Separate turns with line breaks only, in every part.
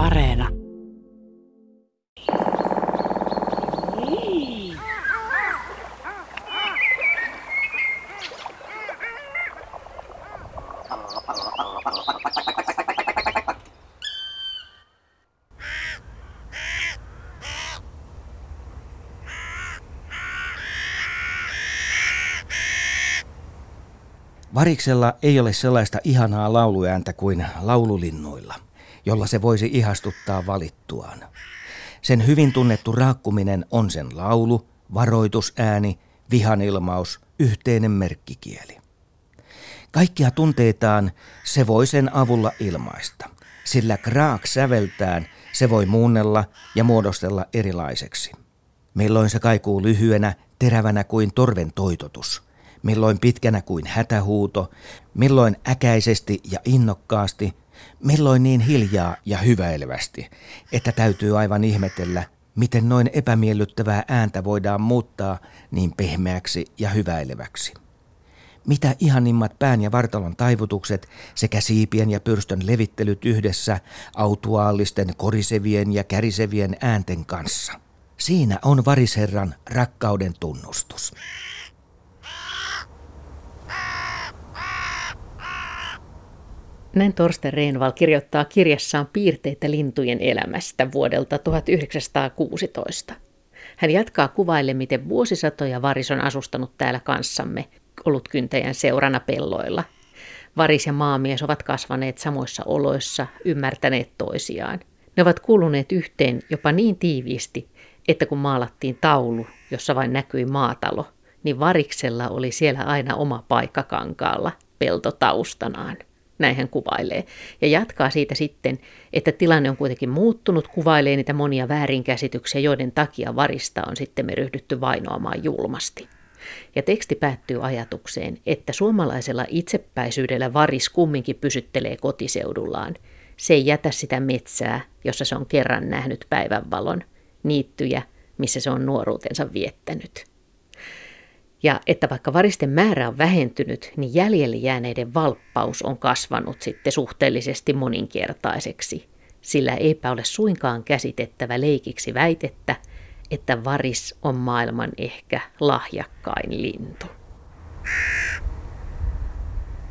Areena.
Variksella ei ole sellaista ihanaa lauluääntä kuin laululinnuilla, jolla se voisi ihastuttaa valittuaan. Sen hyvin tunnettu raakkuminen on sen laulu, varoitusääni, vihanilmaus, yhteinen merkkikieli. Kaikkia tunteitaan se voi sen avulla ilmaista, sillä kraak säveltään se voi muunnella ja muodostella erilaiseksi. Milloin se kaikuu lyhyenä, terävänä kuin torven toitotus – milloin pitkänä kuin hätähuuto, milloin äkäisesti ja innokkaasti, milloin niin hiljaa ja hyväilevästi, että täytyy aivan ihmetellä, miten noin epämiellyttävää ääntä voidaan muuttaa niin pehmeäksi ja hyväileväksi. Mitä ihanimmat pään ja vartalon taivutukset sekä siipien ja pyrstön levittelyt yhdessä autuaallisten korisevien ja kärisevien äänten kanssa. Siinä on varisherran rakkauden tunnustus.
Näin Torsten Reenval kirjoittaa kirjassaan piirteitä lintujen elämästä vuodelta 1916. Hän jatkaa kuvaille, miten vuosisatoja varis on asustanut täällä kanssamme, ollut kyntäjän seurana pelloilla. Varis ja maamies ovat kasvaneet samoissa oloissa, ymmärtäneet toisiaan. Ne ovat kuuluneet yhteen jopa niin tiiviisti, että kun maalattiin taulu, jossa vain näkyi maatalo, niin variksella oli siellä aina oma paikka kankaalla, pelto taustanaan. Näin hän kuvailee. Ja jatkaa siitä sitten, että tilanne on kuitenkin muuttunut, kuvailee niitä monia väärinkäsityksiä, joiden takia varista on sitten me ryhdytty vainoamaan julmasti. Ja teksti päättyy ajatukseen, että suomalaisella itsepäisyydellä varis kumminkin pysyttelee kotiseudullaan. Se ei jätä sitä metsää, jossa se on kerran nähnyt päivänvalon, niittyjä, missä se on nuoruutensa viettänyt ja että vaikka varisten määrä on vähentynyt, niin jäljelle jääneiden valppaus on kasvanut sitten suhteellisesti moninkertaiseksi, sillä eipä ole suinkaan käsitettävä leikiksi väitettä, että varis on maailman ehkä lahjakkain lintu.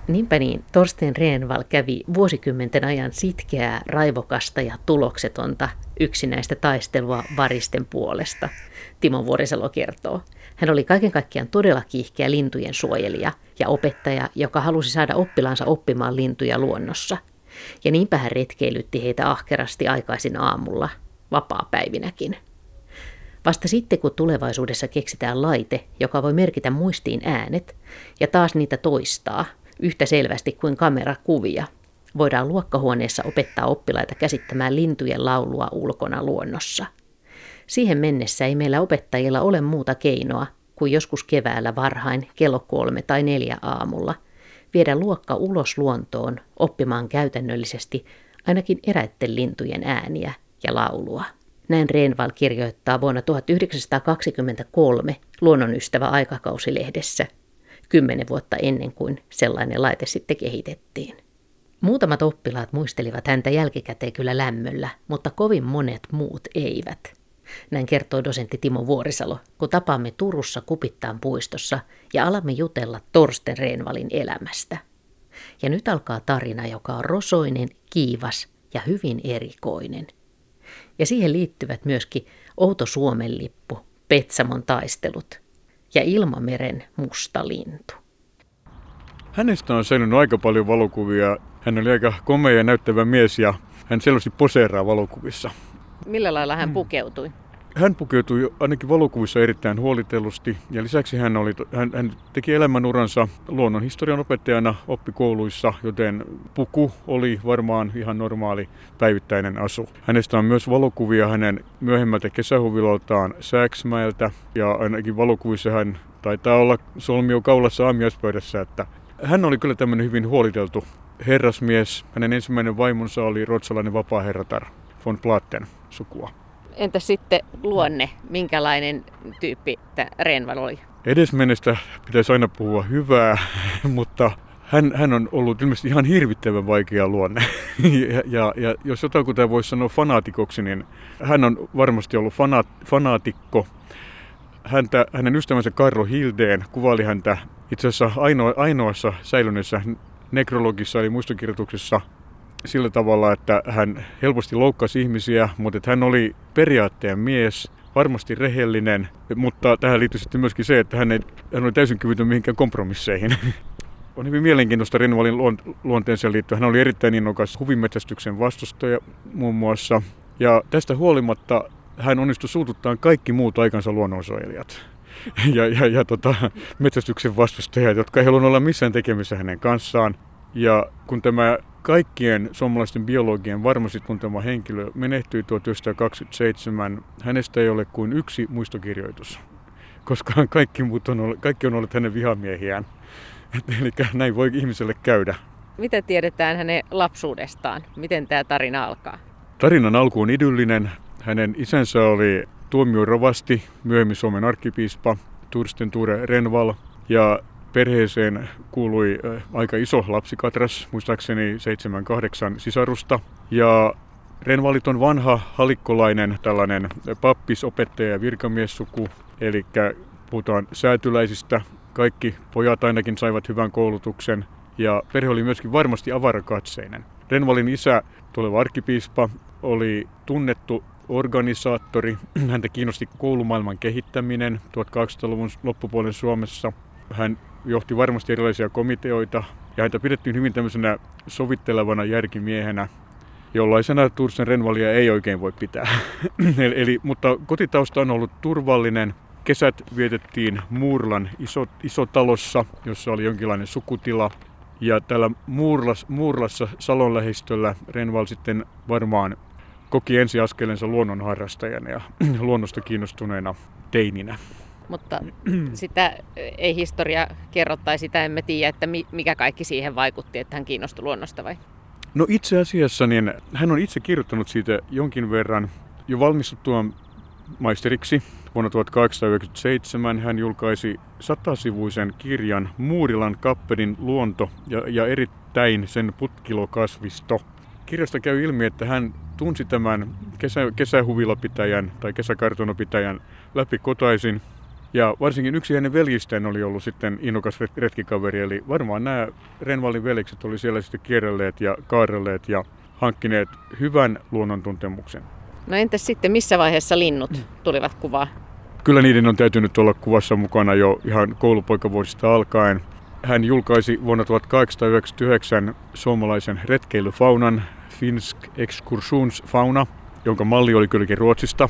Niinpä niin, Torsten Reenval kävi vuosikymmenten ajan sitkeää, raivokasta ja tuloksetonta yksinäistä taistelua varisten puolesta, Timo Vuorisalo kertoo. Hän oli kaiken kaikkiaan todella kiihkeä lintujen suojelija ja opettaja, joka halusi saada oppilaansa oppimaan lintuja luonnossa. Ja niinpä hän retkeilytti heitä ahkerasti aikaisin aamulla, vapaa-päivinäkin. Vasta sitten, kun tulevaisuudessa keksitään laite, joka voi merkitä muistiin äänet ja taas niitä toistaa yhtä selvästi kuin kamerakuvia, voidaan luokkahuoneessa opettaa oppilaita käsittämään lintujen laulua ulkona luonnossa – Siihen mennessä ei meillä opettajilla ole muuta keinoa kuin joskus keväällä varhain kello kolme tai neljä aamulla viedä luokka ulos luontoon oppimaan käytännöllisesti ainakin eräitten lintujen ääniä ja laulua. Näin Reenval kirjoittaa vuonna 1923 Luonnonystävä aikakausilehdessä, kymmenen vuotta ennen kuin sellainen laite sitten kehitettiin. Muutamat oppilaat muistelivat häntä jälkikäteen kyllä lämmöllä, mutta kovin monet muut eivät – näin kertoo dosentti Timo Vuorisalo, kun tapaamme Turussa Kupittaan puistossa ja alamme jutella Torsten Reenvalin elämästä. Ja nyt alkaa tarina, joka on rosoinen, kiivas ja hyvin erikoinen. Ja siihen liittyvät myöskin Outo Suomen lippu, Petsamon taistelut ja Ilmameren musta lintu.
Hänestä on säilynyt aika paljon valokuvia. Hän oli aika komea ja näyttävä mies ja hän selvästi poseeraa valokuvissa.
Millä lailla hän mm. pukeutui?
Hän pukeutui ainakin valokuvissa erittäin huolitellusti ja lisäksi hän, oli, hän, hän teki elämänuransa luonnonhistorian opettajana oppikouluissa, joten puku oli varmaan ihan normaali päivittäinen asu. Hänestä on myös valokuvia hänen myöhemmältä kesähuviloltaan Sääksmäeltä ja ainakin valokuvissa hän taitaa olla solmio kaulassa aamiaispöydässä, että hän oli kyllä tämmöinen hyvin huoliteltu herrasmies. Hänen ensimmäinen vaimonsa oli ruotsalainen vapaaherratar von Platten sukua.
Entä sitten luonne? Minkälainen tyyppi tämä Renval oli?
Edesmennestä pitäisi aina puhua hyvää, mutta hän, hän on ollut ilmeisesti ihan hirvittävän vaikea luonne. ja, ja, ja jos jotakuta voisi sanoa fanaatikoksi, niin hän on varmasti ollut fanaat, fanaatikko. Häntä, hänen ystävänsä Karlo Hildeen kuvaili häntä itse asiassa ainoa, ainoassa säilyneessä nekrologissa eli muistokirjoituksessa sillä tavalla, että hän helposti loukkasi ihmisiä, mutta että hän oli periaatteen mies, varmasti rehellinen, mutta tähän liittyy sitten myöskin se, että hän, ei, hän oli täysin kyvytön mihinkään kompromisseihin. On hyvin mielenkiintoista Renvalin luonteeseen liittyen. Hän oli erittäin innokas huvimetsästyksen vastustaja muun muassa. Ja tästä huolimatta hän onnistui suututtaa kaikki muut aikansa luonnonsuojelijat. Ja, ja, ja tota, metsästyksen vastustajat, jotka ei halunnut olla missään tekemissä hänen kanssaan. Ja kun tämä kaikkien suomalaisten biologien varmasti tuntema henkilö menehtyi 1927, hänestä ei ole kuin yksi muistokirjoitus, koska kaikki, muut on, ollut, kaikki on ollut hänen vihamiehiään. Eli näin voi ihmiselle käydä.
Mitä tiedetään hänen lapsuudestaan? Miten tämä tarina alkaa?
Tarinan alku on idyllinen. Hänen isänsä oli tuomio rovasti, myöhemmin Suomen arkkipiispa Tursten Ture Renval. Ja perheeseen kuului aika iso lapsikatras, muistaakseni 7-8 sisarusta. Ja Renvalit on vanha halikkolainen tällainen pappis, opettaja ja virkamiessuku, eli puhutaan säätyläisistä. Kaikki pojat ainakin saivat hyvän koulutuksen ja perhe oli myöskin varmasti avarakatseinen. Renvalin isä, tuleva arkkipiispa, oli tunnettu organisaattori. Häntä kiinnosti koulumaailman kehittäminen 1800-luvun loppupuolen Suomessa. Hän johti varmasti erilaisia komiteoita ja häntä pidettiin hyvin tämmöisenä sovittelevana järkimiehenä, jollaisena Tursen Renvalia ei oikein voi pitää. eli, mutta kotitausta on ollut turvallinen. Kesät vietettiin Muurlan iso, isotalossa, jossa oli jonkinlainen sukutila. Ja täällä Muurlas, Muurlassa Salon lähistöllä Renval sitten varmaan koki ensiaskelensa luonnonharrastajana ja luonnosta kiinnostuneena teininä
mutta sitä ei historia kerro tai sitä emme tiedä, että mikä kaikki siihen vaikutti, että hän kiinnostui luonnosta vai?
No itse asiassa niin hän on itse kirjoittanut siitä jonkin verran. Jo valmistuttuaan maisteriksi vuonna 1897 hän julkaisi satasivuisen kirjan Muurilan kappelin luonto ja, ja erittäin sen putkilokasvisto. Kirjasta käy ilmi, että hän tunsi tämän kesä, kesähuvilapitäjän tai kesäkartonopitäjän läpi kotaisin ja varsinkin yksi hänen veljistään oli ollut sitten innokas retkikaveri, eli varmaan nämä Renvalin veljekset oli siellä sitten kierrelleet ja kaarelleet ja hankkineet hyvän luonnontuntemuksen.
No entäs sitten, missä vaiheessa linnut tulivat kuvaan?
Kyllä niiden on täytynyt olla kuvassa mukana jo ihan koulupoikavuosista alkaen. Hän julkaisi vuonna 1899 suomalaisen retkeilyfaunan Finsk Excursionsfauna, jonka malli oli kylläkin Ruotsista,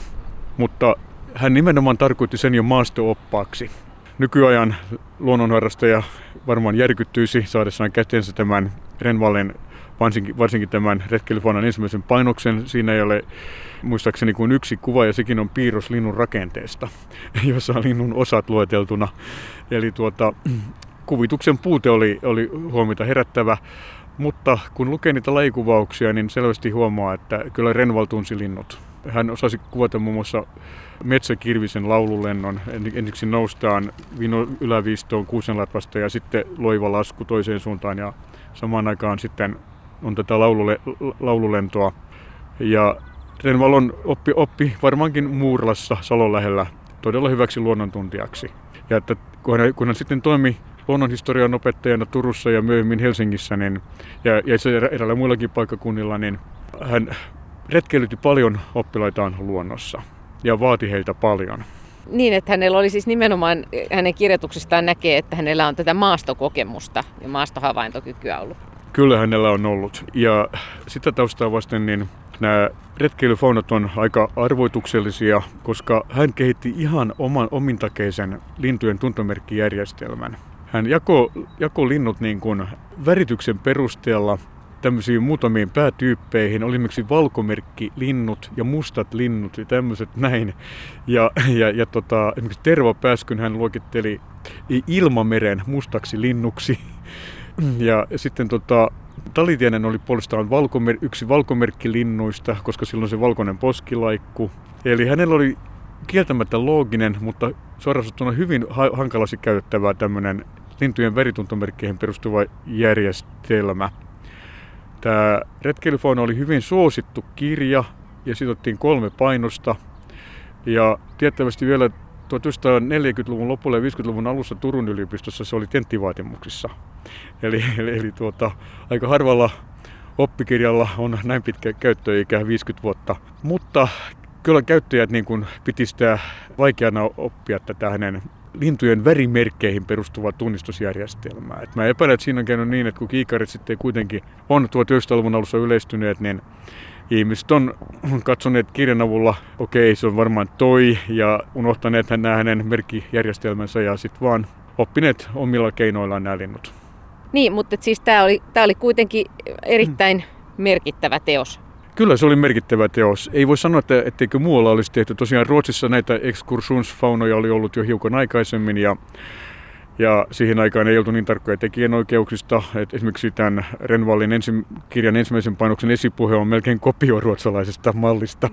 mutta hän nimenomaan tarkoitti sen jo maastooppaaksi. Nykyajan luonnonharrastaja varmaan järkyttyisi saadessaan käteensä tämän Renvallen varsinkin, varsinkin tämän retkeilyfaunan ensimmäisen painoksen. Siinä ei ole muistaakseni kuin yksi kuva ja sekin on piirros linnun rakenteesta, jossa on linnun osat lueteltuna. Eli tuota, kuvituksen puute oli, oli huomiota herättävä, mutta kun lukee niitä lajikuvauksia, niin selvästi huomaa, että kyllä Renval tunsi linnut. Hän osasi kuvata muun muassa metsäkirvisen laululennon. Ensiksi noustaan vino yläviistoon Kuusenlatvasta ja sitten loiva lasku toiseen suuntaan ja samaan aikaan sitten on tätä laulule, laululentoa. Ja Renvalon oppi, oppi varmaankin Muurlassa Salon lähellä todella hyväksi luonnontuntijaksi. Ja että kun hän, kun hän sitten toimi luonnonhistorian opettajana Turussa ja myöhemmin Helsingissä niin, ja, ja eräällä muillakin paikkakunnilla, niin hän retkeilytti paljon oppilaitaan luonnossa ja vaati heiltä paljon.
Niin, että hänellä oli siis nimenomaan, hänen kirjoituksistaan näkee, että hänellä on tätä maastokokemusta ja maastohavaintokykyä ollut.
Kyllä hänellä on ollut. Ja sitä taustaa vasten niin nämä retkeilyfaunat on aika arvoituksellisia, koska hän kehitti ihan oman omintakeisen lintujen tuntomerkkijärjestelmän. Hän jako, jako linnut niin kuin värityksen perusteella tämmöisiin muutamiin päätyyppeihin. Oli esimerkiksi valkomerkki linnut ja mustat linnut ja tämmöiset näin. Ja, ja, ja tota, esimerkiksi Tervo Pääskyn hän luokitteli ilmameren mustaksi linnuksi. Ja sitten tota, Talitienen oli puolestaan valkomer- yksi valkomerkki linnuista, koska silloin se valkoinen poskilaikku. Eli hänellä oli kieltämättä looginen, mutta suoraan hyvin hankalasti käytettävä tämmöinen lintujen värituntomerkkeihin perustuva järjestelmä. Tämä retkeilyfauna oli hyvin suosittu kirja ja siitä kolme painosta. Ja tiettävästi vielä 1940-luvun lopulla ja 50-luvun alussa Turun yliopistossa se oli tenttivaatimuksissa. Eli, eli, eli tuota, aika harvalla oppikirjalla on näin pitkä käyttöikä 50 vuotta. Mutta kyllä käyttäjät niin kuin piti sitä vaikeana oppia tätä hänen lintujen värimerkkeihin perustuvaa tunnistusjärjestelmää. Et mä epäilen, että siinä on käynyt niin, että kun kiikarit sitten kuitenkin on 1900-luvun alussa yleistyneet, niin ihmiset on katsoneet kirjan avulla, okei, okay, se on varmaan toi, ja unohtaneet nämä hänen merkkijärjestelmänsä ja sitten vaan oppineet omilla keinoillaan nämä linnut.
Niin, mutta siis tämä oli, oli kuitenkin erittäin merkittävä teos.
Kyllä se oli merkittävä teos. Ei voi sanoa, että etteikö muualla olisi tehty. Tosiaan Ruotsissa näitä excursionsfaunoja oli ollut jo hiukan aikaisemmin ja, ja siihen aikaan ei oltu niin tarkkoja tekijänoikeuksista. Et esimerkiksi tämän Renvallin ensi, kirjan ensimmäisen painoksen esipuhe on melkein kopio ruotsalaisesta mallista.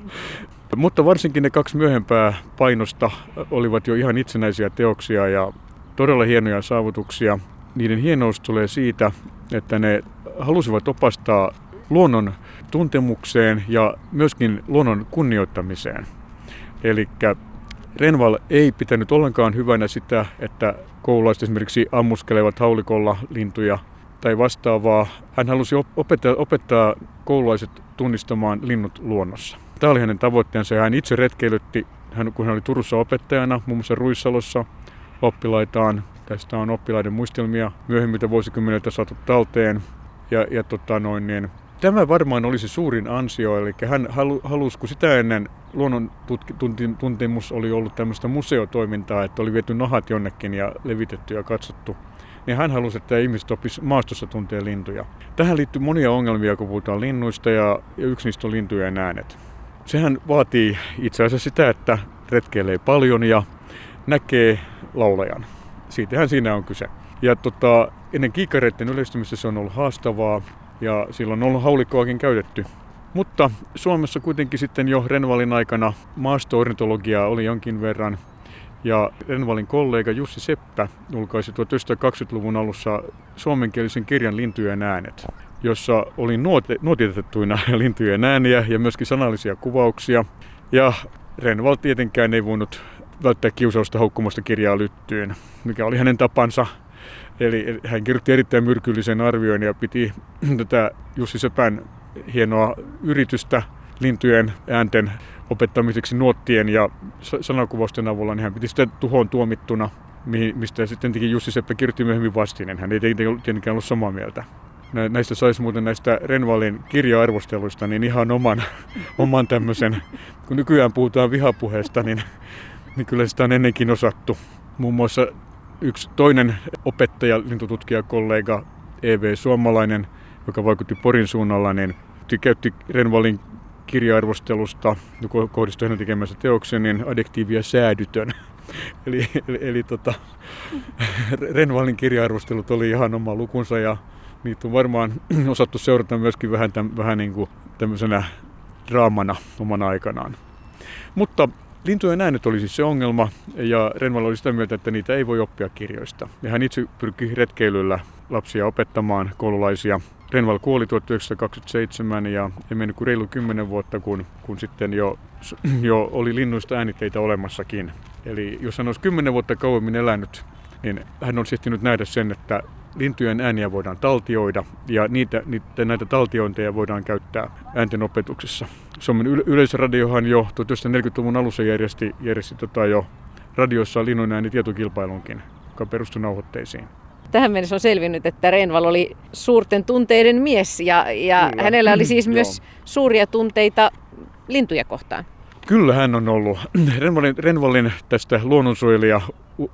Mutta varsinkin ne kaksi myöhempää painosta olivat jo ihan itsenäisiä teoksia ja todella hienoja saavutuksia. Niiden hienous tulee siitä, että ne halusivat opastaa luonnon tuntemukseen ja myöskin luonnon kunnioittamiseen. Eli Renval ei pitänyt ollenkaan hyvänä sitä, että koululaiset esimerkiksi ammuskelevat haulikolla lintuja tai vastaavaa. Hän halusi opettaa, opettaa koululaiset tunnistamaan linnut luonnossa. Tämä oli hänen tavoitteensa ja hän itse retkeilytti, hän, kun hän oli Turussa opettajana, muun muassa Ruissalossa oppilaitaan. Tästä on oppilaiden muistelmia myöhemmiltä vuosikymmeniltä saatu talteen. Ja, ja tota noin, niin Tämä varmaan oli se suurin ansio, eli hän halu, halusi, kun sitä ennen luonnon tuntemus oli ollut tämmöistä museotoimintaa, että oli viety nahat jonnekin ja levitetty ja katsottu, niin hän halusi, että ihmiset opis maastossa tuntee lintuja. Tähän liittyy monia ongelmia, kun puhutaan linnuista ja, ja yksi niistä on lintujen äänet. Sehän vaatii itse asiassa sitä, että retkeilee paljon ja näkee laulajan. Siitähän siinä on kyse. Ja tota, ennen kiikareiden yleistymistä se on ollut haastavaa ja silloin on ollut haulikkoakin käytetty. Mutta Suomessa kuitenkin sitten jo Renvalin aikana maasto oli jonkin verran. Ja Renvalin kollega Jussi Seppä julkaisi 1920-luvun alussa suomenkielisen kirjan Lintujen äänet, jossa oli nuotitettuina lintujen ääniä ja myöskin sanallisia kuvauksia. Ja Renval tietenkään ei voinut välttää kiusausta haukkumasta kirjaa lyttyyn, mikä oli hänen tapansa Eli hän kirjoitti erittäin myrkyllisen arvioin ja piti tätä Jussi Sepän hienoa yritystä lintujen äänten opettamiseksi nuottien ja sanakuvausten avulla, niin hän piti sitä tuhoon tuomittuna, mistä sitten teki Jussi Seppä kirjoitti myöhemmin vastinen. Hän ei tietenkään ollut samaa mieltä. Näistä saisi muuten näistä Renvalin kirja-arvosteluista niin ihan oman, oman tämmöisen, kun nykyään puhutaan vihapuheesta, niin, niin kyllä sitä on ennenkin osattu. Muun muassa yksi toinen opettaja, lintututkijakollega E.V. Suomalainen, joka vaikutti Porin suunnalla, niin käytti Renvalin kirja-arvostelusta, joka kohdistui hänen tekemänsä teoksen, niin adjektiivia säädytön. eli eli, eli tota, Renvalin kirja-arvostelut oli ihan oma lukunsa ja niitä on varmaan osattu seurata myöskin vähän, täm, vähän niin kuin tämmöisenä draamana omana aikanaan. Mutta Lintujen äänet oli siis se ongelma ja Renval oli sitä mieltä, että niitä ei voi oppia kirjoista. Ja hän itse pyrki retkeilyllä lapsia opettamaan koululaisia. Renval kuoli 1927 ja ei mennyt kuin reilu 10 vuotta, kun, kun sitten jo, jo oli linnuista äänitteitä olemassakin. Eli jos hän olisi 10 vuotta kauemmin elänyt, niin hän on ehtinyt nähdä sen, että lintujen ääniä voidaan taltioida ja niitä, niitä, näitä taltiointeja voidaan käyttää äänten opetuksessa. Suomen yleisradiohan jo 1940-luvun alussa järjesti, järjesti tota jo radiossa linnun ääni tietokilpailunkin, joka perustui nauhoitteisiin.
Tähän mennessä on selvinnyt, että Renval oli suurten tunteiden mies ja, ja hänellä oli siis myös suuria tunteita lintuja kohtaan.
Kyllä hän on ollut. Renvalin, Renvalin tästä luonnonsuojelija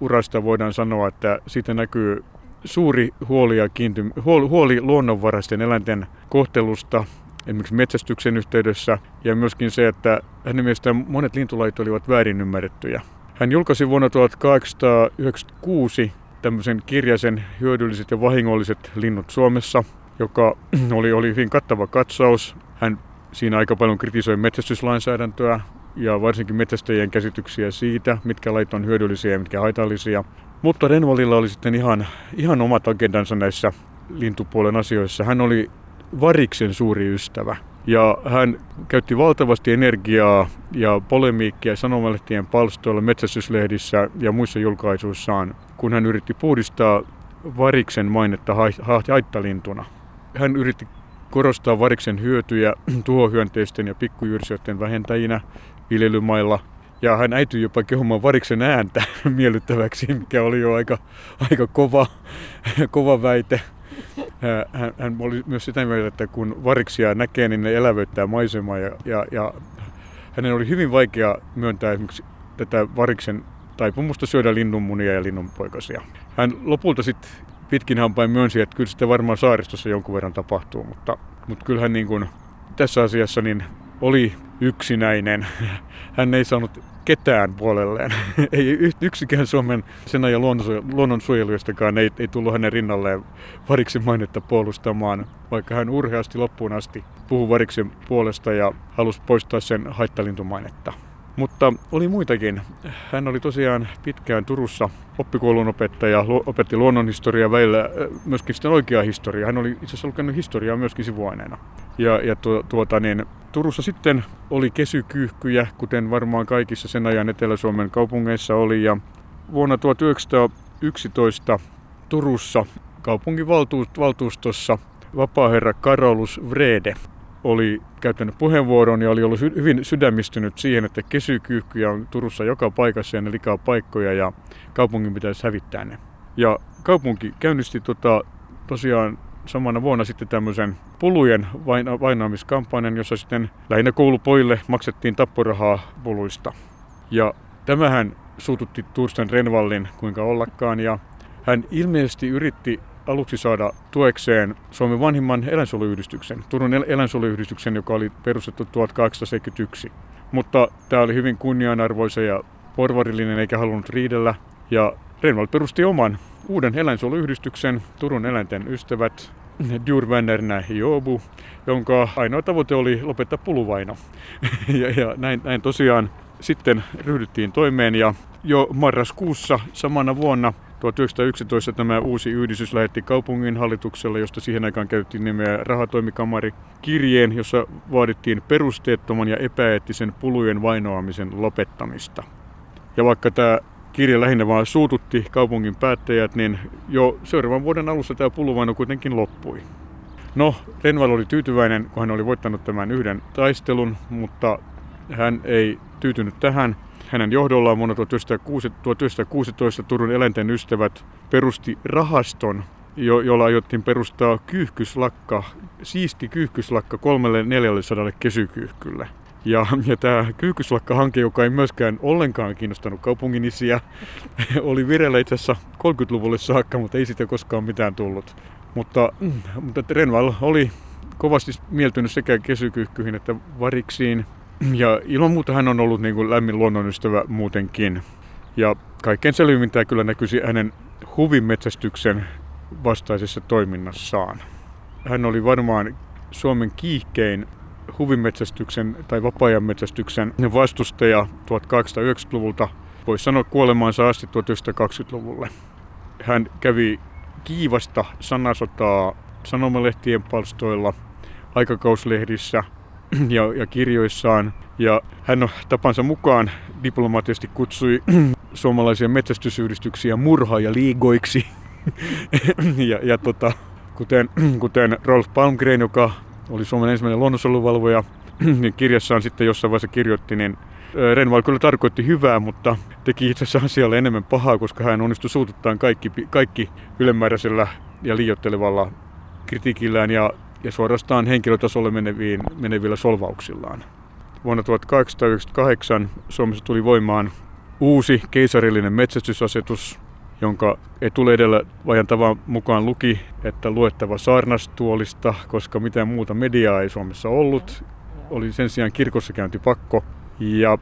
urasta voidaan sanoa, että siitä näkyy suuri huoli, ja kiinty, huoli, huoli luonnonvaraisten eläinten kohtelusta esimerkiksi metsästyksen yhteydessä ja myöskin se, että hänen mielestään monet lintulajit olivat väärin ymmärrettyjä. Hän julkaisi vuonna 1896 tämmöisen kirjaisen hyödylliset ja vahingolliset linnut Suomessa, joka oli, oli hyvin kattava katsaus. Hän siinä aika paljon kritisoi metsästyslainsäädäntöä ja varsinkin metsästäjien käsityksiä siitä, mitkä lait on hyödyllisiä ja mitkä haitallisia. Mutta Renvalilla oli sitten ihan, ihan omat agendansa näissä lintupuolen asioissa. Hän oli variksen suuri ystävä. Ja hän käytti valtavasti energiaa ja polemiikkia sanomalehtien palstoilla, metsästyslehdissä ja muissa julkaisuissaan, kun hän yritti puhdistaa variksen mainetta haittalintuna. Hän yritti korostaa variksen hyötyjä tuhohyönteisten ja pikkujyrsijöiden vähentäjinä viljelymailla. Ja hän äityi jopa kehumaan variksen ääntä miellyttäväksi, mikä oli jo aika, aika kova, kova väite. Hän, hän oli myös sitä mieltä, että kun variksia näkee, niin ne elävöittää maisemaa ja, ja, ja hänen oli hyvin vaikea myöntää esimerkiksi tätä variksen taipumusta syödä linnunmunia ja linnunpoikasia. Hän lopulta sitten pitkin hampain myönsi, että kyllä sitä varmaan saaristossa jonkun verran tapahtuu, mutta, mutta kyllähän niin kuin tässä asiassa niin oli yksinäinen. Hän ei saanut ketään puolelleen. ei yksikään Suomen sen ajan luonnonsuojelijoistakaan ei, ei tullut hänen rinnalleen variksen mainetta puolustamaan, vaikka hän urheasti loppuun asti puhui variksen puolesta ja halusi poistaa sen haittalintumainetta. Mutta oli muitakin. Hän oli tosiaan pitkään Turussa oppikoulun opettaja, opetti luonnonhistoriaa välillä, äh, myöskin sitten oikeaa historiaa. Hän oli itse asiassa lukenut historiaa myöskin sivuaineena. Ja, ja tu, tuota, niin, Turussa sitten oli kesykyyhkyjä, kuten varmaan kaikissa sen ajan Etelä-Suomen kaupungeissa oli. Ja vuonna 1911 Turussa kaupungin valtuustossa vapaaherra Karolus Vrede oli käyttänyt puheenvuoron ja oli ollut hyvin sydämistynyt siihen, että kesykyyhkyjä on Turussa joka paikassa ja ne likaa paikkoja ja kaupungin pitäisi hävittää ne. Ja kaupunki käynnisti tota, tosiaan samana vuonna sitten tämmöisen pulujen vaina- vainaamiskampanjan, jossa sitten lähinnä koulupojille maksettiin tapporahaa puluista. Ja tämähän suututti Tursten Renvallin kuinka ollakaan ja hän ilmeisesti yritti aluksi saada tuekseen Suomen vanhimman eläinsuojeluyhdistyksen, Turun eläinsuojeluyhdistyksen, joka oli perustettu 1871. Mutta tämä oli hyvin kunnianarvoisa ja porvarillinen eikä halunnut riidellä. Ja Renvall perusti oman uuden eläinsuojeluyhdistyksen, Turun eläinten ystävät, Djurvännerna Jobu, jonka ainoa tavoite oli lopettaa puluvaino. ja, ja näin, näin tosiaan sitten ryhdyttiin toimeen ja jo marraskuussa samana vuonna 1911 tämä uusi yhdistys lähetti kaupungin hallitukselle, josta siihen aikaan käytettiin nimeä rahatoimikamari, kirjeen, jossa vaadittiin perusteettoman ja epäeettisen pulujen vainoamisen lopettamista. Ja vaikka tämä kirja lähinnä vaan suututti kaupungin päättäjät, niin jo seuraavan vuoden alussa tämä puluvaino kuitenkin loppui. No, Renval oli tyytyväinen, kun hän oli voittanut tämän yhden taistelun, mutta hän ei tyytynyt tähän hänen johdollaan vuonna 1916 Turun eläinten ystävät perusti rahaston, jo, jolla aiottiin perustaa kyyhkyslakka, siisti kyyhkyslakka kolmelle 400 kesykyyhkylle. Ja, ja tämä kyyhkyslakka-hanke, joka ei myöskään ollenkaan kiinnostanut kaupunginisiä, oli vireillä itse asiassa 30-luvulle saakka, mutta ei siitä koskaan mitään tullut. Mutta, mutta Renval oli kovasti mieltynyt sekä kesykyyhkyihin että variksiin. Ja ilman muuta hän on ollut niin kuin lämmin luonnonystävä muutenkin. Ja kaikkein selvimmin tämä kyllä näkyisi hänen huvimetsästyksen vastaisessa toiminnassaan. Hän oli varmaan Suomen kiihkein huvimetsästyksen tai vapaa-ajan metsästyksen vastustaja 1890-luvulta, voisi sanoa kuolemaansa asti 1920-luvulle. Hän kävi kiivasta sanasotaa sanomalehtien palstoilla, aikakauslehdissä – ja, ja kirjoissaan. Ja hän on tapansa mukaan diplomaattisesti kutsui suomalaisia metsästysyhdistyksiä murha- ja liigoiksi. ja, ja tota, kuten, kuten Rolf Palmgren, joka oli Suomen ensimmäinen luonnonsuojeluvalvoja, kirjassaan sitten jossain vaiheessa kirjoitti, niin Renval kyllä tarkoitti hyvää, mutta teki itse asiassa asialle enemmän pahaa, koska hän onnistui suututtaan kaikki, kaikki ylemmääräisellä ja liiottelevalla kritiikillään ja ja suorastaan henkilötasolle meneviin, menevillä solvauksillaan. Vuonna 1898 Suomessa tuli voimaan uusi keisarillinen metsästysasetus, jonka etuleidellä vajan tavan mukaan luki, että luettava saarnastuolista, koska mitään muuta mediaa ei Suomessa ollut. Oli sen sijaan kirkossa käynti pakko. Ja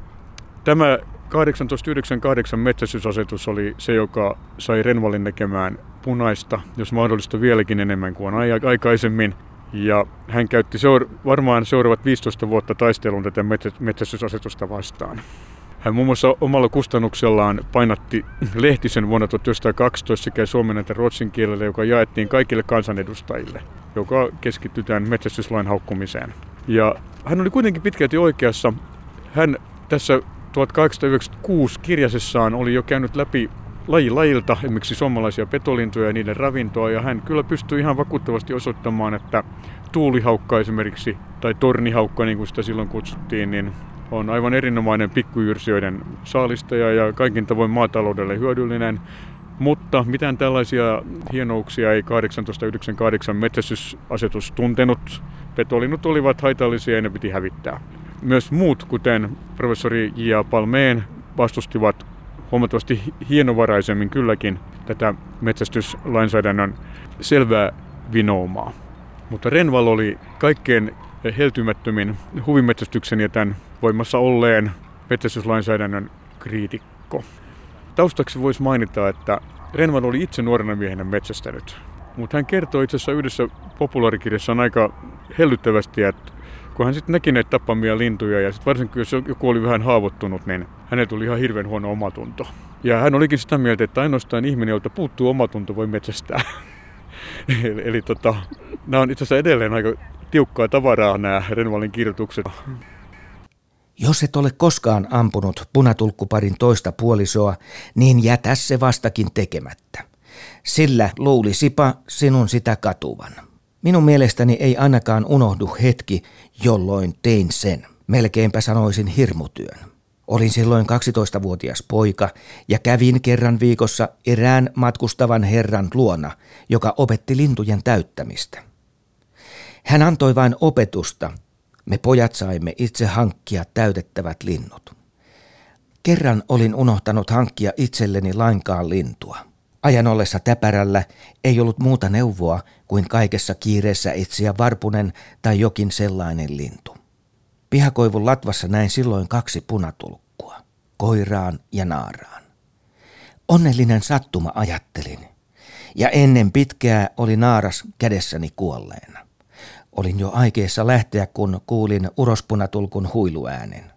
tämä 1898 metsästysasetus oli se, joka sai Renvalin näkemään punaista, jos mahdollista vieläkin enemmän kuin aikaisemmin. Ja hän käytti seura- varmaan seuraavat 15 vuotta taistelun tätä metsästysasetusta vastaan. Hän muun muassa omalla kustannuksellaan painatti lehtisen vuonna 1912 sekä suomen että ruotsin kielellä, joka jaettiin kaikille kansanedustajille, joka keskittyi tämän metsästyslain haukkumiseen. Ja hän oli kuitenkin pitkälti oikeassa. Hän tässä 1896 kirjasessaan oli jo käynyt läpi laji lajilta, esimerkiksi suomalaisia petolintuja ja niiden ravintoa, ja hän kyllä pystyi ihan vakuuttavasti osoittamaan, että tuulihaukka esimerkiksi, tai tornihaukka niin kuin sitä silloin kutsuttiin, niin on aivan erinomainen pikkujyrsijöiden saalistaja ja kaikin tavoin maataloudelle hyödyllinen. Mutta mitään tällaisia hienouksia ei 1898 metsästysasetus tuntenut. Petolinnut olivat haitallisia ja ne piti hävittää. Myös muut, kuten professori J.A. Palmeen, vastustivat huomattavasti hienovaraisemmin kylläkin tätä metsästyslainsäädännön selvää vinoumaa. Mutta Renval oli kaikkein heltymättömin huvimetsästyksen ja tämän voimassa olleen metsästyslainsäädännön kriitikko. Taustaksi voisi mainita, että Renval oli itse nuorena miehenä metsästänyt. Mutta hän kertoi itse asiassa yhdessä populaarikirjassaan aika hellyttävästi, että kun hän sitten näki näitä tappamia lintuja ja sitten varsinkin jos joku oli vähän haavoittunut, niin hänellä tuli ihan hirveän huono omatunto. Ja hän olikin sitä mieltä, että ainoastaan ihminen, jolta puuttuu omatunto, voi metsästää. eli, eli tota, nämä on itse asiassa edelleen aika tiukkaa tavaraa nämä Renvalin kirjoitukset.
Jos et ole koskaan ampunut punatulkkuparin toista puolisoa, niin jätä se vastakin tekemättä. Sillä luulisipa sinun sitä katuvan. Minun mielestäni ei ainakaan unohdu hetki, jolloin tein sen. Melkeinpä sanoisin hirmutyön. Olin silloin 12-vuotias poika ja kävin kerran viikossa erään matkustavan herran luona, joka opetti lintujen täyttämistä. Hän antoi vain opetusta. Me pojat saimme itse hankkia täytettävät linnut. Kerran olin unohtanut hankkia itselleni lainkaan lintua. Ajan ollessa täpärällä ei ollut muuta neuvoa kuin kaikessa kiireessä etsiä varpunen tai jokin sellainen lintu. Pihakoivun latvassa näin silloin kaksi punatulkkua, koiraan ja naaraan. Onnellinen sattuma ajattelin, ja ennen pitkää oli naaras kädessäni kuolleena. Olin jo aikeessa lähteä, kun kuulin urospunatulkun huiluäänen.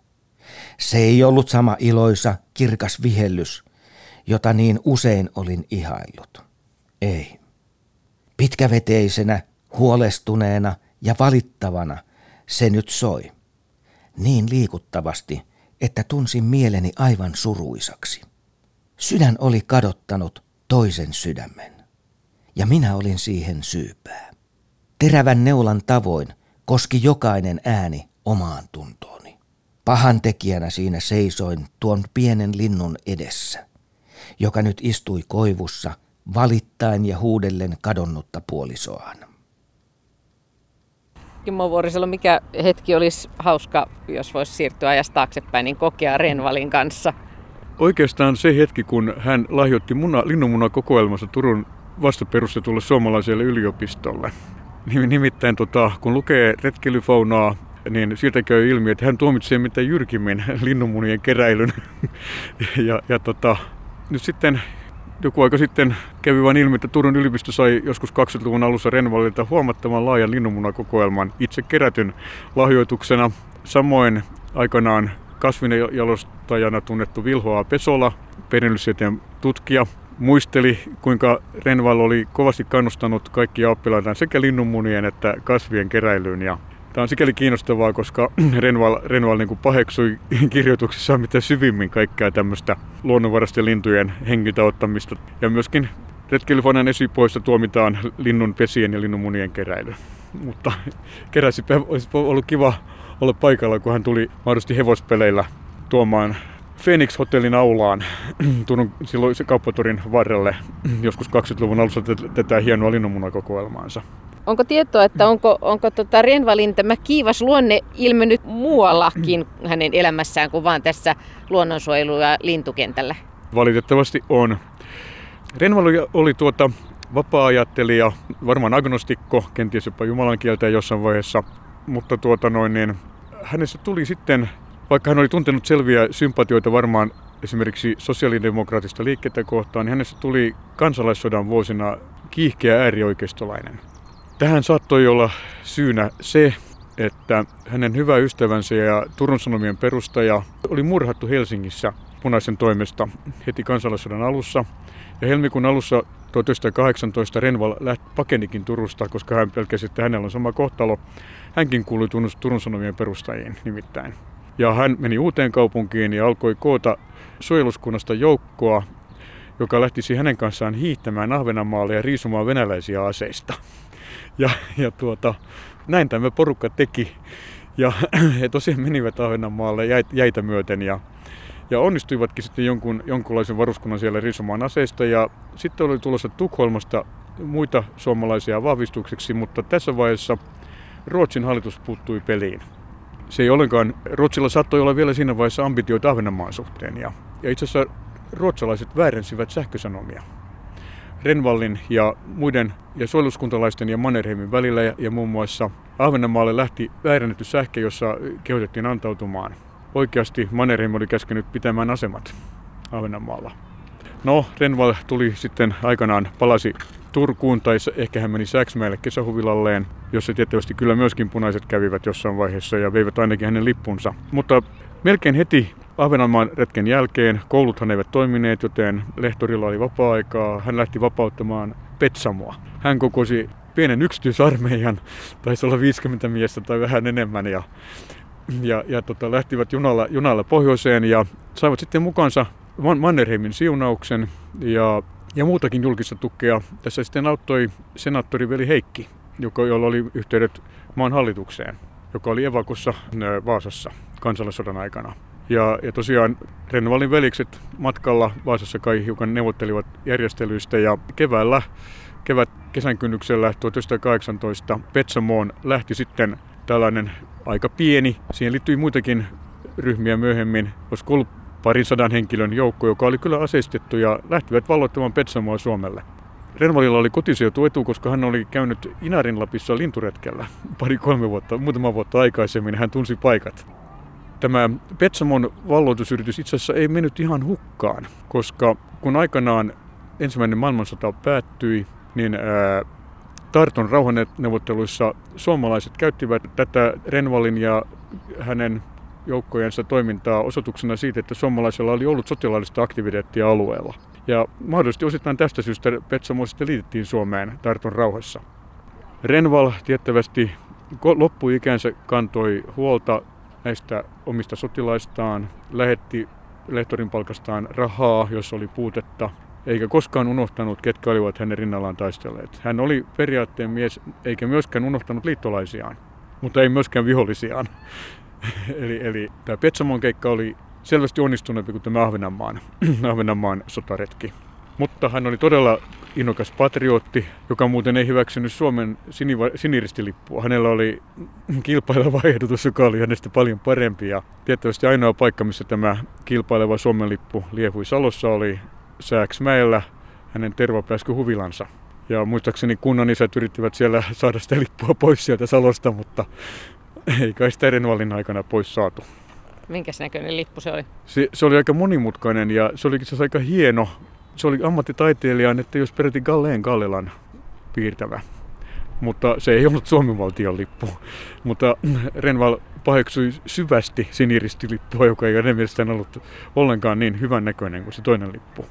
Se ei ollut sama iloisa, kirkas vihellys, jota niin usein olin ihaillut. Ei. Pitkäveteisenä, huolestuneena ja valittavana se nyt soi. Niin liikuttavasti, että tunsin mieleni aivan suruisaksi. Sydän oli kadottanut toisen sydämen, ja minä olin siihen syypää. Terävän neulan tavoin koski jokainen ääni omaan tuntooni. Pahan tekijänä siinä seisoin tuon pienen linnun edessä, joka nyt istui koivussa valittain ja huudellen kadonnutta puolisoaan.
Kimmo Vuorisalo, mikä hetki olisi hauska, jos voisi siirtyä ajasta taaksepäin, niin kokea Renvalin kanssa?
Oikeastaan se hetki, kun hän lahjoitti muna, linnunmunakokoelmassa Turun vastaperustetulle suomalaiselle yliopistolle. Nimittäin tota, kun lukee retkeilyfaunaa, niin siitä käy ilmi, että hän tuomitsee mitä jyrkimmin linnunmunien keräilyn. ja, ja tota, nyt sitten joku aika sitten kävi vain ilmi, että Turun yliopisto sai joskus 20-luvun alussa Renvalilta huomattavan laajan linnunmunakokoelman itse kerätyn lahjoituksena. Samoin aikanaan kasvinjalostajana tunnettu Vilhoa Pesola, perinnöllistieteen tutkija, muisteli, kuinka Renval oli kovasti kannustanut kaikkia oppilaitaan sekä linnunmunien että kasvien keräilyyn. Ja tämä on sikäli kiinnostavaa, koska Renval, Renval niin paheksui kirjoituksissaan mitä syvimmin kaikkea tämmöistä luonnonvaraisten lintujen hengiltä ottamista. Ja myöskin retkeilyfanan esipoista tuomitaan linnun pesien ja linnunmunien keräily. Mutta keräsipä olisi ollut kiva olla paikalla, kun hän tuli mahdollisesti hevospeleillä tuomaan Phoenix Hotellin aulaan Turun silloin se kauppatorin varrelle joskus 20-luvun alussa tätä hienoa linnunmunakokoelmaansa.
Onko tietoa, että onko, onko tota Renvalin tämä kiivas luonne ilmennyt muuallakin hänen elämässään kuin vain tässä luonnonsuojelu- ja lintukentällä?
Valitettavasti on. Renval oli tuota vapaa-ajattelija, varmaan agnostikko, kenties jopa jumalan kieltä jossain vaiheessa, mutta tuota noin, niin hänessä tuli sitten vaikka hän oli tuntenut selviä sympatioita varmaan esimerkiksi sosiaalidemokraattista liikettä kohtaan, niin hänestä tuli kansalaissodan vuosina kiihkeä äärioikeistolainen. Tähän saattoi olla syynä se, että hänen hyvä ystävänsä ja Turun Sanomien perustaja oli murhattu Helsingissä punaisen toimesta heti kansalaissodan alussa. Ja helmikuun alussa 1918 Renval lähti pakenikin Turusta, koska hän pelkäsi, että hänellä on sama kohtalo. Hänkin kuului Turun Sanomien perustajiin nimittäin. Ja hän meni uuteen kaupunkiin ja alkoi koota suojeluskunnasta joukkoa, joka lähtisi hänen kanssaan hiihtämään Ahvenanmaalle ja riisumaan venäläisiä aseista. Ja, ja tuota, näin tämä porukka teki. Ja he tosiaan menivät Ahvenanmaalle jäitä myöten ja, ja onnistuivatkin sitten jonkun, jonkunlaisen varuskunnan siellä riisumaan aseista. Ja sitten oli tulossa Tukholmasta muita suomalaisia vahvistukseksi, mutta tässä vaiheessa Ruotsin hallitus puuttui peliin. Se ei ollenkaan, Ruotsilla saattoi olla vielä siinä vaiheessa ambitioita Ahvenanmaan suhteen. Ja, ja itse asiassa ruotsalaiset väärensivät sähkösanomia. Renvallin ja muiden ja suojeluskuntalaisten ja Mannerheimin välillä ja, ja muun muassa Ahvenanmaalle lähti väärennetty sähkö, jossa kehotettiin antautumaan. Oikeasti Mannerheim oli käskenyt pitämään asemat Ahvenanmaalla. No, Renval tuli sitten aikanaan, palasi Turkuun tai ehkä hän meni Säksmäelle kesähuvilalleen, jossa tietysti kyllä myöskin punaiset kävivät jossain vaiheessa ja veivät ainakin hänen lippunsa. Mutta melkein heti Ahvenanmaan retken jälkeen kouluthan eivät toimineet, joten lehtorilla oli vapaa-aikaa. Hän lähti vapauttamaan Petsamoa. Hän kokosi pienen yksityisarmeijan, taisi olla 50 miestä tai vähän enemmän, ja, ja, ja tota, lähtivät junalla, junalla pohjoiseen ja saivat sitten mukaansa Mannerheimin siunauksen ja, ja muutakin julkista tukea. Tässä sitten auttoi senaattori Veli Heikki, joka, jolla oli yhteydet maan hallitukseen, joka oli evakussa Vaasassa kansallissodan aikana. Ja, ja tosiaan Renvalin velikset matkalla Vaasassa kai hiukan neuvottelivat järjestelyistä ja keväällä, kevät kesän kynnyksellä 1918 Petsamoon lähti sitten tällainen aika pieni, siihen liittyi muitakin ryhmiä myöhemmin, olisiko ollut parin sadan henkilön joukko, joka oli kyllä aseistettu ja lähtivät valloittamaan Petsamoa Suomelle. Renvalilla oli kotiseutu etu, koska hän oli käynyt Inarinlapissa linturetkellä pari-kolme vuotta, muutama vuotta aikaisemmin. Hän tunsi paikat tämä Petsamon valloitusyritys itse asiassa ei mennyt ihan hukkaan, koska kun aikanaan ensimmäinen maailmansota päättyi, niin ää, Tarton rauhanneuvotteluissa suomalaiset käyttivät tätä Renvalin ja hänen joukkojensa toimintaa osoituksena siitä, että suomalaisilla oli ollut sotilaallista aktiviteettia alueella. Ja mahdollisesti osittain tästä syystä Petsamo sitten liitettiin Suomeen Tarton rauhassa. Renval tiettävästi loppuikänsä kantoi huolta näistä omista sotilaistaan, lähetti lehtorin palkastaan rahaa, jos oli puutetta, eikä koskaan unohtanut, ketkä olivat hänen rinnallaan taistelleet. Hän oli periaatteen mies, eikä myöskään unohtanut liittolaisiaan, mutta ei myöskään vihollisiaan. eli, eli tämä Petsamon keikka oli selvästi onnistuneempi kuin tämä Ahvenanmaan, Ahvenanmaan sotaretki. Mutta hän oli todella innokas patriotti, joka muuten ei hyväksynyt Suomen siniva- siniristilippua. Hänellä oli kilpaileva ehdotus, joka oli hänestä paljon parempi. Ja tietysti ainoa paikka, missä tämä kilpaileva Suomen lippu liehui Salossa, oli Sääksmäellä hänen tervapääskyhuvilansa. Ja muistaakseni kunnan isät yrittivät siellä saada sitä lippua pois sieltä Salosta, mutta ei kai sitä Renvalin aikana pois saatu.
Minkäs näköinen lippu se oli?
Se, se oli aika monimutkainen ja se oli itse aika hieno se oli ammattitaiteilijan, että jos peräti Galleen Gallelan piirtävä. Mutta se ei ollut Suomen valtion lippu. Mutta Renval paheksui syvästi siniristilippua, joka ei ole mielestään ollut ollenkaan niin hyvän näköinen kuin se toinen lippu.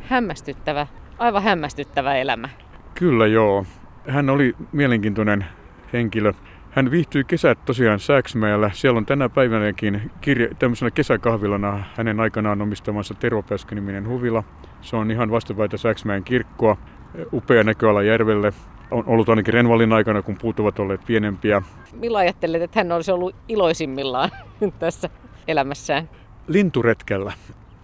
Hämmästyttävä, aivan hämmästyttävä elämä.
Kyllä joo. Hän oli mielenkiintoinen henkilö. Hän viihtyi kesät tosiaan Sääksmäellä. Siellä on tänä päivänäkin kirja, tämmöisenä kesäkahvilana hänen aikanaan omistamansa Tervopääskö-niminen huvila. Se on ihan vastapäitä Sääksmäen kirkkoa. Upea näköala järvelle. On ollut ainakin Renvalin aikana, kun puut ovat olleet pienempiä.
Millä ajattelet, että hän olisi ollut iloisimmillaan tässä elämässään?
Linturetkellä.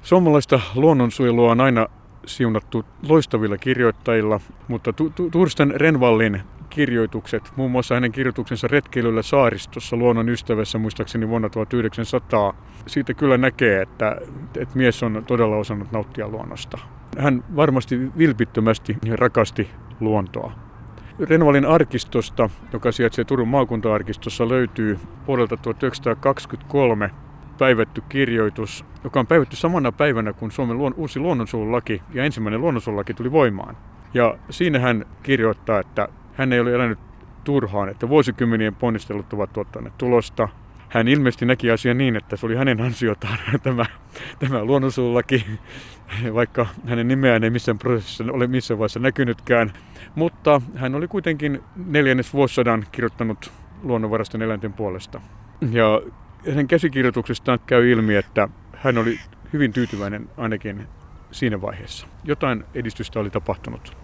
Suomalaista luonnonsuojelua on aina siunattu loistavilla kirjoittajilla, mutta Tursten Renvallin kirjoitukset, muun muassa hänen kirjoituksensa retkeilyllä saaristossa luonnon ystävässä muistaakseni vuonna 1900. Siitä kyllä näkee, että, että mies on todella osannut nauttia luonnosta. Hän varmasti vilpittömästi rakasti luontoa. Renvalin arkistosta, joka sijaitsee Turun maakuntaarkistossa, löytyy vuodelta 1923 päivätty kirjoitus, joka on päivätty samana päivänä, kun Suomen luon, uusi luonnonsuojelulaki ja ensimmäinen luonnonsuojelulaki tuli voimaan. Ja siinä hän kirjoittaa, että hän ei ole elänyt turhaan, että vuosikymmenien ponnistelut ovat tuottaneet tulosta. Hän ilmeisesti näki asian niin, että se oli hänen ansiotaan tämä, tämä luonnonsuullaki, vaikka hänen nimeään ei missään prosessissa ole missään vaiheessa näkynytkään. Mutta hän oli kuitenkin neljännes vuosisadan kirjoittanut luonnonvaraisten eläinten puolesta. Ja hänen käsikirjoituksestaan käy ilmi, että hän oli hyvin tyytyväinen ainakin siinä vaiheessa. Jotain edistystä oli tapahtunut.